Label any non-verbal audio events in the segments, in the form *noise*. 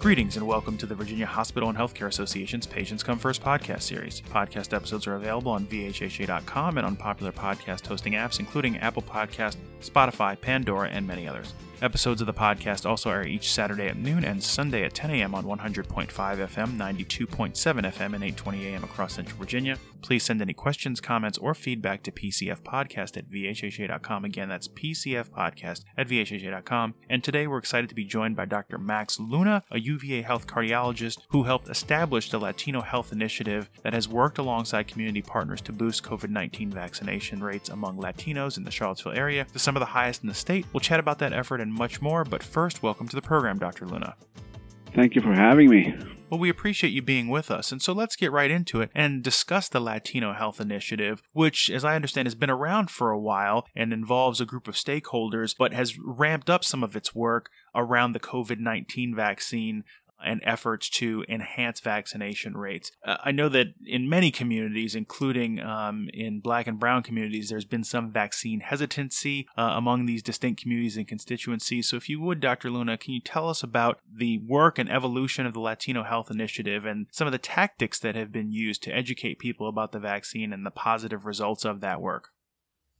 Greetings and welcome to the Virginia Hospital and Healthcare Association's Patients Come First podcast series. Podcast episodes are available on VHHA.com and on popular podcast hosting apps, including Apple Podcast, Spotify, Pandora, and many others. Episodes of the podcast also air each Saturday at noon and Sunday at 10 a.m. on 100.5 FM, 92.7 FM, and 8:20 a.m. across Central Virginia. Please send any questions, comments, or feedback to PCFpodcast at VHHA.com. Again, that's PCFpodcast at VHHA.com. And today we're excited to be joined by Dr. Max Luna, a UVA health cardiologist who helped establish the Latino Health Initiative that has worked alongside community partners to boost COVID 19 vaccination rates among Latinos in the Charlottesville area to some of the highest in the state. We'll chat about that effort and and much more. But first, welcome to the program, Dr. Luna. Thank you for having me. Well, we appreciate you being with us. And so let's get right into it and discuss the Latino Health Initiative, which, as I understand, has been around for a while and involves a group of stakeholders, but has ramped up some of its work around the COVID 19 vaccine and efforts to enhance vaccination rates. Uh, I know that in many communities, including um, in black and brown communities, there's been some vaccine hesitancy uh, among these distinct communities and constituencies. So, if you would, Dr. Luna, can you tell us about the work and evolution of the Latino Health Initiative and some of the tactics that have been used to educate people about the vaccine and the positive results of that work?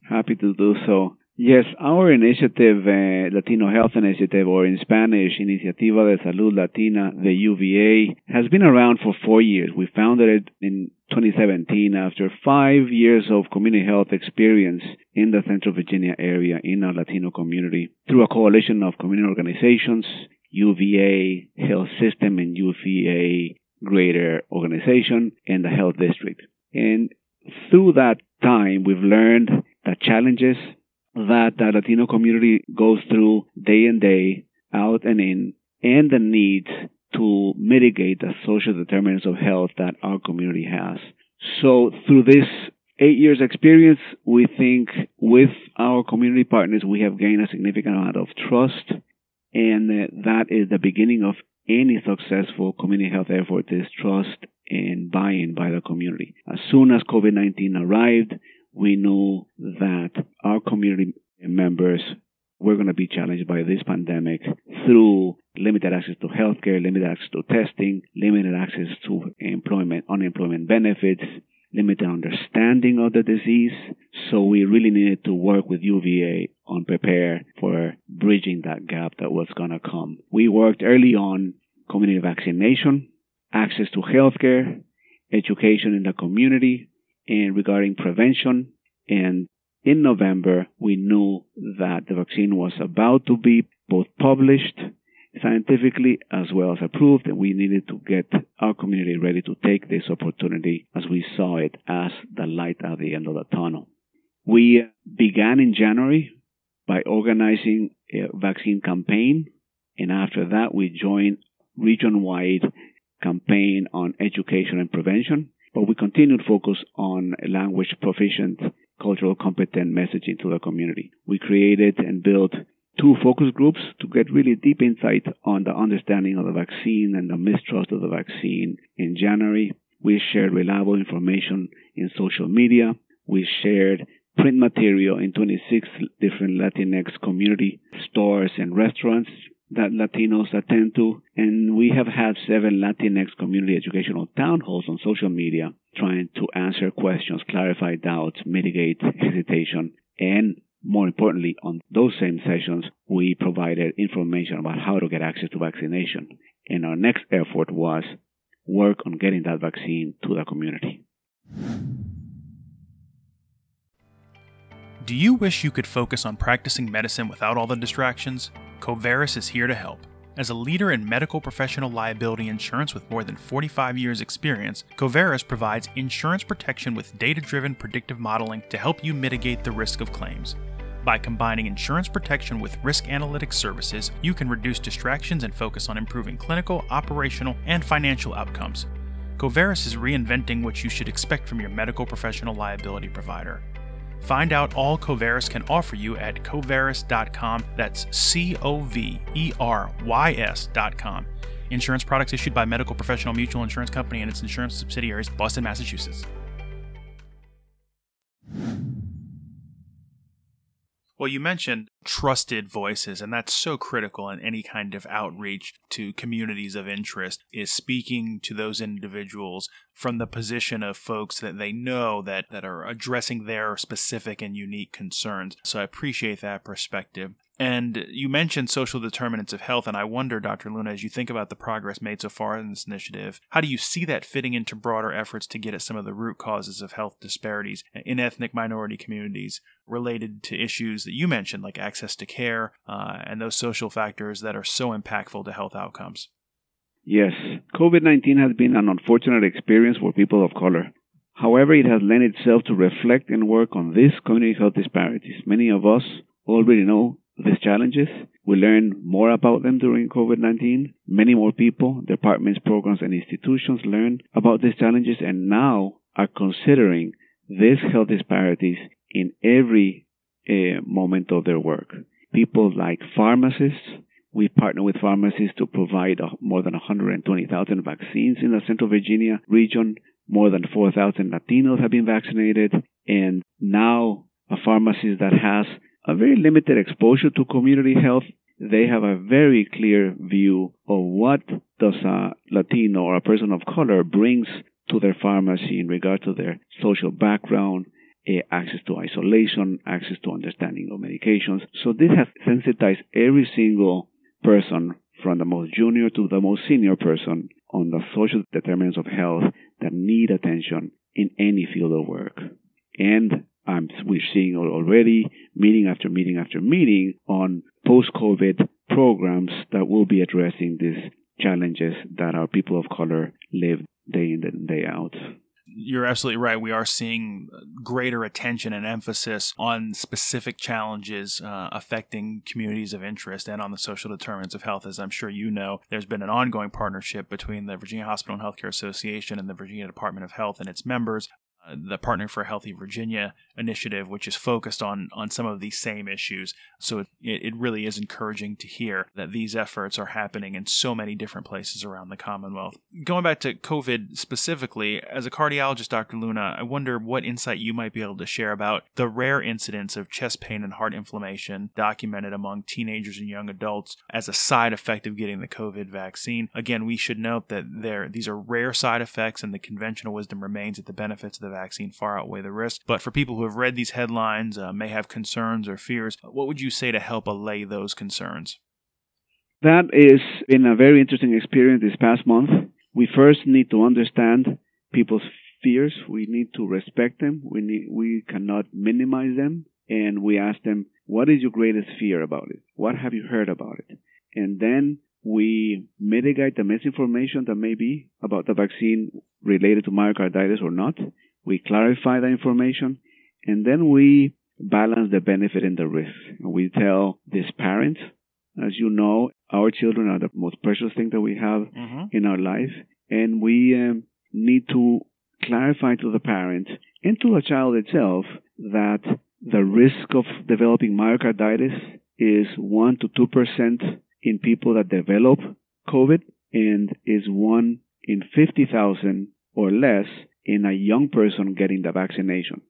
Happy to do so. Yes, our initiative, uh, Latino Health Initiative, or in Spanish, Iniciativa de Salud Latina, the UVA, has been around for four years. We founded it in 2017 after five years of community health experience in the Central Virginia area in our Latino community through a coalition of community organizations, UVA Health System and UVA Greater Organization, and the Health District. And through that time, we've learned the challenges that the Latino community goes through day in day out and in and the need to mitigate the social determinants of health that our community has. So through this eight years experience, we think with our community partners, we have gained a significant amount of trust and that is the beginning of any successful community health effort is trust and buy-in by the community. As soon as COVID-19 arrived, we knew that our community members were going to be challenged by this pandemic through limited access to healthcare, limited access to testing, limited access to employment, unemployment benefits, limited understanding of the disease. So we really needed to work with UVA on prepare for bridging that gap that was going to come. We worked early on community vaccination, access to healthcare, education in the community, and regarding prevention. And in November, we knew that the vaccine was about to be both published scientifically as well as approved, and we needed to get our community ready to take this opportunity as we saw it as the light at the end of the tunnel. We uh, began in January by organizing a vaccine campaign, and after that, we joined region-wide campaign on education and prevention but we continued focus on language proficient, cultural competent messaging to the community. We created and built two focus groups to get really deep insight on the understanding of the vaccine and the mistrust of the vaccine. In January, we shared reliable information in social media. We shared print material in 26 different Latinx community stores and restaurants that Latinos attend to. And we have had seven Latinx community educational town halls on social media trying to answer questions, clarify doubts, mitigate *laughs* hesitation, and more importantly, on those same sessions, we provided information about how to get access to vaccination. And our next effort was work on getting that vaccine to the community. Do you wish you could focus on practicing medicine without all the distractions? Coverys is here to help. As a leader in medical professional liability insurance with more than 45 years' experience, Coverys provides insurance protection with data driven predictive modeling to help you mitigate the risk of claims. By combining insurance protection with risk analytics services, you can reduce distractions and focus on improving clinical, operational, and financial outcomes. Coverys is reinventing what you should expect from your medical professional liability provider. Find out all Coverys can offer you at coverys.com. That's C O V E R Y S.com. Insurance products issued by Medical Professional Mutual Insurance Company and its insurance subsidiaries, Boston, Massachusetts. Well, you mentioned trusted voices, and that's so critical in any kind of outreach to communities of interest is speaking to those individuals from the position of folks that they know that, that are addressing their specific and unique concerns. So I appreciate that perspective. And you mentioned social determinants of health, and I wonder, Dr. Luna, as you think about the progress made so far in this initiative, how do you see that fitting into broader efforts to get at some of the root causes of health disparities in ethnic minority communities related to issues that you mentioned, like access to care uh, and those social factors that are so impactful to health outcomes? Yes, COVID 19 has been an unfortunate experience for people of color. However, it has lent itself to reflect and work on these community health disparities. Many of us already know these challenges. We learned more about them during COVID 19. Many more people, departments, programs, and institutions learned about these challenges and now are considering these health disparities in every uh, moment of their work. People like pharmacists, we partner with pharmacists to provide more than 120,000 vaccines in the Central Virginia region. More than 4,000 Latinos have been vaccinated. And now a pharmacist that has a very limited exposure to community health, they have a very clear view of what does a Latino or a person of color brings to their pharmacy in regard to their social background, uh, access to isolation, access to understanding of medications. So this has sensitized every single person from the most junior to the most senior person on the social determinants of health that need attention in any field of work. And we're seeing already meeting after meeting after meeting on post-COVID programs that will be addressing these challenges that our people of color live day in and day out you're absolutely right. We are seeing greater attention and emphasis on specific challenges uh, affecting communities of interest and on the social determinants of health. As I'm sure you know, there's been an ongoing partnership between the Virginia Hospital and Healthcare Association and the Virginia Department of Health and its members uh, the Partnering for a Healthy Virginia initiative, which is focused on on some of these same issues. So it, it really is encouraging to hear that these efforts are happening in so many different places around the Commonwealth. Going back to COVID specifically, as a cardiologist, Dr. Luna, I wonder what insight you might be able to share about the rare incidence of chest pain and heart inflammation documented among teenagers and young adults as a side effect of getting the COVID vaccine. Again, we should note that there these are rare side effects, and the conventional wisdom remains that the benefits of the vaccine far outweigh the risk. But for people who have read these headlines, uh, may have concerns or fears, what would you say to help allay those concerns? That is been a very interesting experience this past month. We first need to understand people's fears. We need to respect them. We need, we cannot minimize them. And we ask them, what is your greatest fear about it? What have you heard about it? And then we mitigate the misinformation that may be about the vaccine related to myocarditis or not. We clarify the information and then we balance the benefit and the risk. And we tell these parents, as you know, our children are the most precious thing that we have mm-hmm. in our life. And we um, need to clarify to the parent and to the child itself that the risk of developing myocarditis is 1 to 2% in people that develop COVID and is 1 in 50,000 or less in a young person getting the vaccination.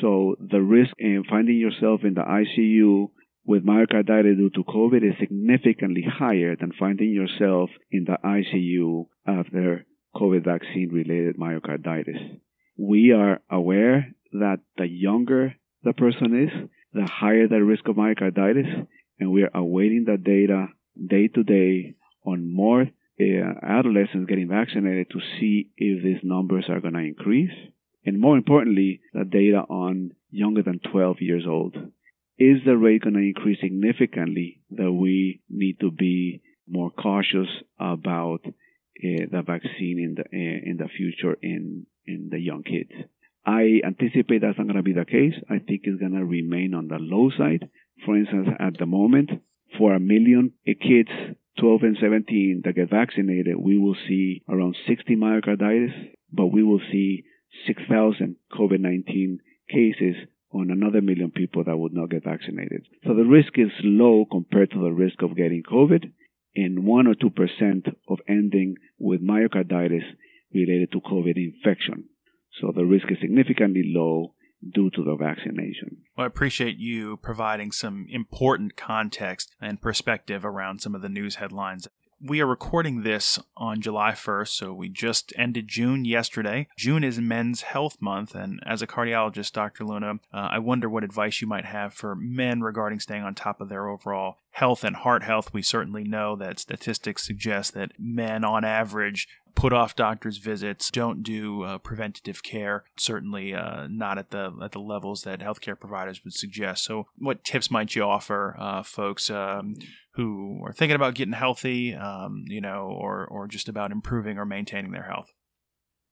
So the risk in finding yourself in the ICU with myocarditis due to COVID is significantly higher than finding yourself in the ICU after COVID vaccine related myocarditis. We are aware that the younger the person is, the higher the risk of myocarditis, and we are awaiting the data day to day on more uh, adolescents getting vaccinated to see if these numbers are going to increase. And more importantly, the data on younger than 12 years old. Is the rate going to increase significantly that we need to be more cautious about uh, the vaccine in the uh, in the future in in the young kids? I anticipate that's not going to be the case. I think it's going to remain on the low side. For instance, at the moment, for a million kids 12 and 17 that get vaccinated, we will see around 60 myocarditis, but we will see 6,000 COVID 19 cases on another million people that would not get vaccinated. So the risk is low compared to the risk of getting COVID and 1 or 2% of ending with myocarditis related to COVID infection. So the risk is significantly low due to the vaccination. Well, I appreciate you providing some important context and perspective around some of the news headlines we are recording this on July 1st, so we just ended June yesterday. June is Men's Health Month, and as a cardiologist, Dr. Luna, uh, I wonder what advice you might have for men regarding staying on top of their overall health and heart health. We certainly know that statistics suggest that men, on average, put off doctor's visits, don't do uh, preventative care, certainly uh, not at the at the levels that healthcare providers would suggest. So, what tips might you offer uh, folks um, who are thinking about getting healthy, um, you know, or or just about improving or maintaining their health.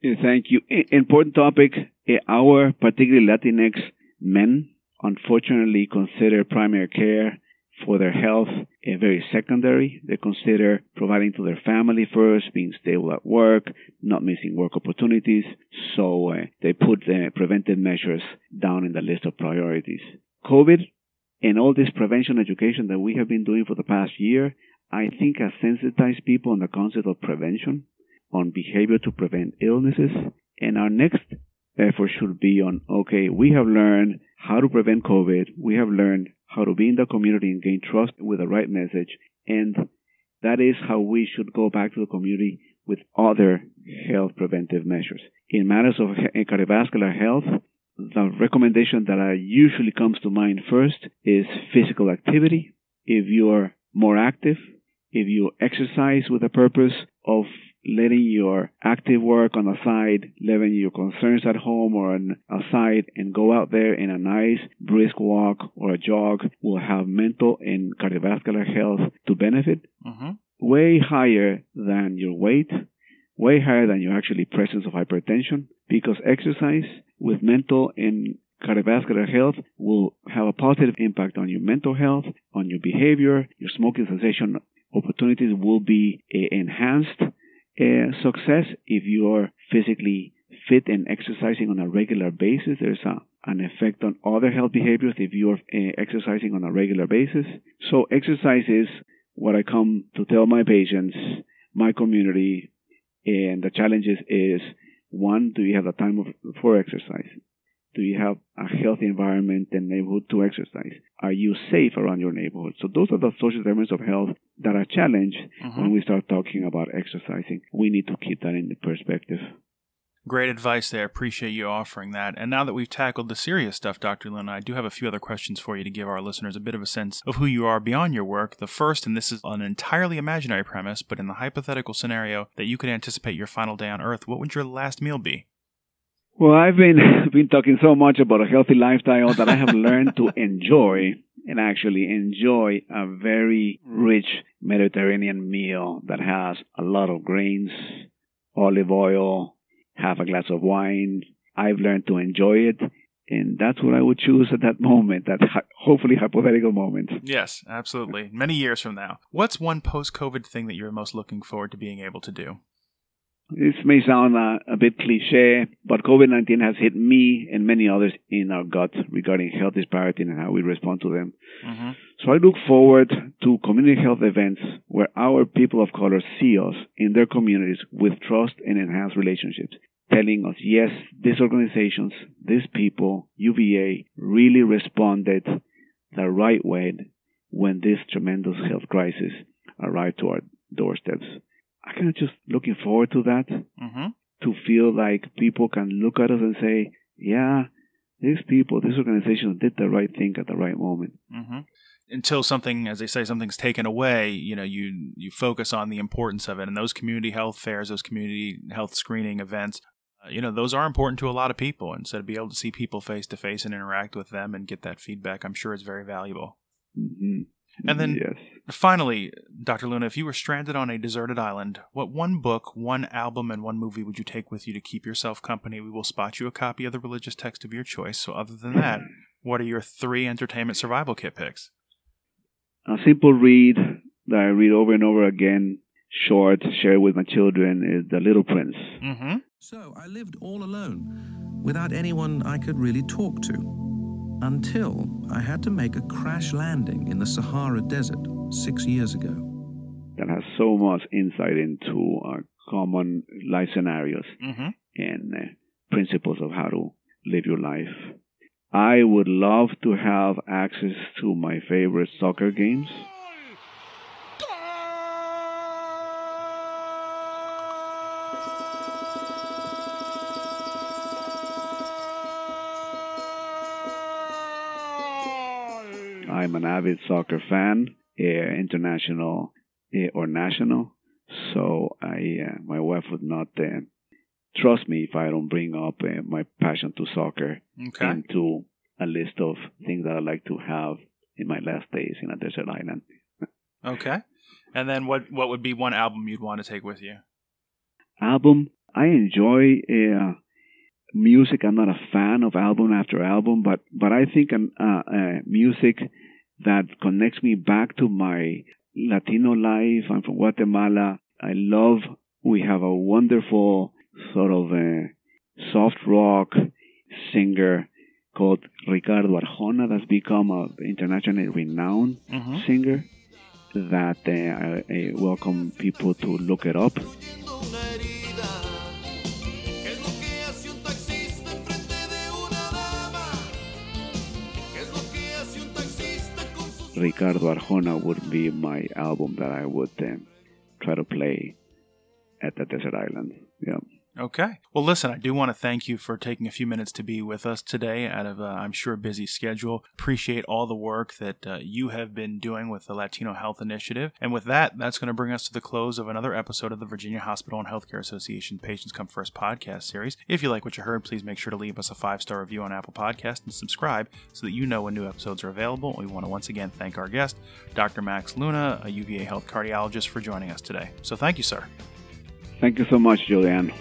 Thank you. Important topic. Eh, our particularly Latinx men unfortunately consider primary care for their health a very secondary. They consider providing to their family first, being stable at work, not missing work opportunities. So uh, they put the preventive measures down in the list of priorities. COVID and all this prevention education that we have been doing for the past year, I think has sensitized people on the concept of prevention, on behavior to prevent illnesses. And our next effort should be on, okay, we have learned how to prevent COVID. We have learned how to be in the community and gain trust with the right message. And that is how we should go back to the community with other health preventive measures. In matters of cardiovascular health, the recommendation that usually comes to mind first is physical activity. If you're more active, if you exercise with the purpose of letting your active work on the side, leaving your concerns at home or on aside and go out there in a nice brisk walk or a jog will have mental and cardiovascular health to benefit mm-hmm. way higher than your weight, way higher than your actually presence of hypertension because exercise with mental and cardiovascular health will have a positive impact on your mental health, on your behavior, your smoking cessation opportunities will be uh, enhanced. Uh, success if you are physically fit and exercising on a regular basis. There's a, an effect on other health behaviors if you are uh, exercising on a regular basis. So exercise is what I come to tell my patients, my community, and the challenges is one, do you have the time of, for exercise? Do you have a healthy environment and neighborhood to exercise? Are you safe around your neighborhood? So those are the social determinants of health that are challenged mm-hmm. when we start talking about exercising. We need to keep that in perspective. Great advice there. Appreciate you offering that. And now that we've tackled the serious stuff, Dr. Luna, I do have a few other questions for you to give our listeners a bit of a sense of who you are beyond your work. The first, and this is an entirely imaginary premise, but in the hypothetical scenario that you could anticipate your final day on Earth, what would your last meal be? Well, I've been *laughs* been talking so much about a healthy lifestyle that I have learned to *laughs* enjoy and actually enjoy a very rich Mediterranean meal that has a lot of grains, olive oil, have a glass of wine. I've learned to enjoy it. And that's what I would choose at that moment, that hopefully hypothetical moment. Yes, absolutely. Many years from now. What's one post COVID thing that you're most looking forward to being able to do? This may sound uh, a bit cliche, but COVID 19 has hit me and many others in our gut regarding health disparity and how we respond to them. Mm-hmm. So I look forward to community health events where our people of color see us in their communities with trust and enhanced relationships, telling us, yes, these organizations, these people, UVA, really responded the right way when this tremendous health crisis arrived to our doorsteps. I kind of just looking forward to that. Mm-hmm. To feel like people can look at us and say, yeah, these people, these organizations did the right thing at the right moment. Mm-hmm. Until something, as they say, something's taken away, you know, you you focus on the importance of it, and those community health fairs, those community health screening events, you know, those are important to a lot of people. And so to be able to see people face to face and interact with them and get that feedback, I'm sure is very valuable. Mm-hmm. And then yes. finally, Dr. Luna, if you were stranded on a deserted island, what one book, one album, and one movie would you take with you to keep yourself company? We will spot you a copy of the religious text of your choice. So, other than that, what are your three entertainment survival kit picks? A simple read that I read over and over again, short, share with my children, is The Little Prince. Mm-hmm. So, I lived all alone, without anyone I could really talk to until I had to make a crash landing in the Sahara Desert six years ago. That has so much insight into our common life scenarios mm-hmm. and uh, principles of how to live your life. I would love to have access to my favorite soccer games. I'm an avid soccer fan, uh, international uh, or national. So I, uh, my wife would not uh, trust me if I don't bring up uh, my passion to soccer Okay. into a list of things that I'd like to have in my last days in a desert island. *laughs* Okay. And then what what would be one album you'd want to take with you? Album, I enjoy uh, music. I'm not a fan of album after album, but but I think uh, uh, music that connects me back to my Latino life. I'm from Guatemala. I love. We have a wonderful sort of uh, soft rock singer called Ricardo Arjona that's become an internationally renowned Mm-hmm. singer that uh, I, I welcome people to look it up. Ricardo Arjona would be my album that I would um, try to play at the desert island. Yeah. Okay. Well, listen, I do want to thank you for taking a few minutes to be with us today out of, uh, I'm sure, a busy schedule. Appreciate all the work that uh, you have been doing with the Latino Health Initiative. And with that, that's going to bring us to the close of another episode of the Virginia Hospital and Healthcare Association Patients Come First podcast series. If you like what you heard, please make sure to leave us a five star review on Apple Podcast and subscribe so that you know when new episodes are available. We want to once again thank our guest, Dr. Max Luna, a UVA health cardiologist, for joining us today. So thank you, sir. Thank you so much, Julianne.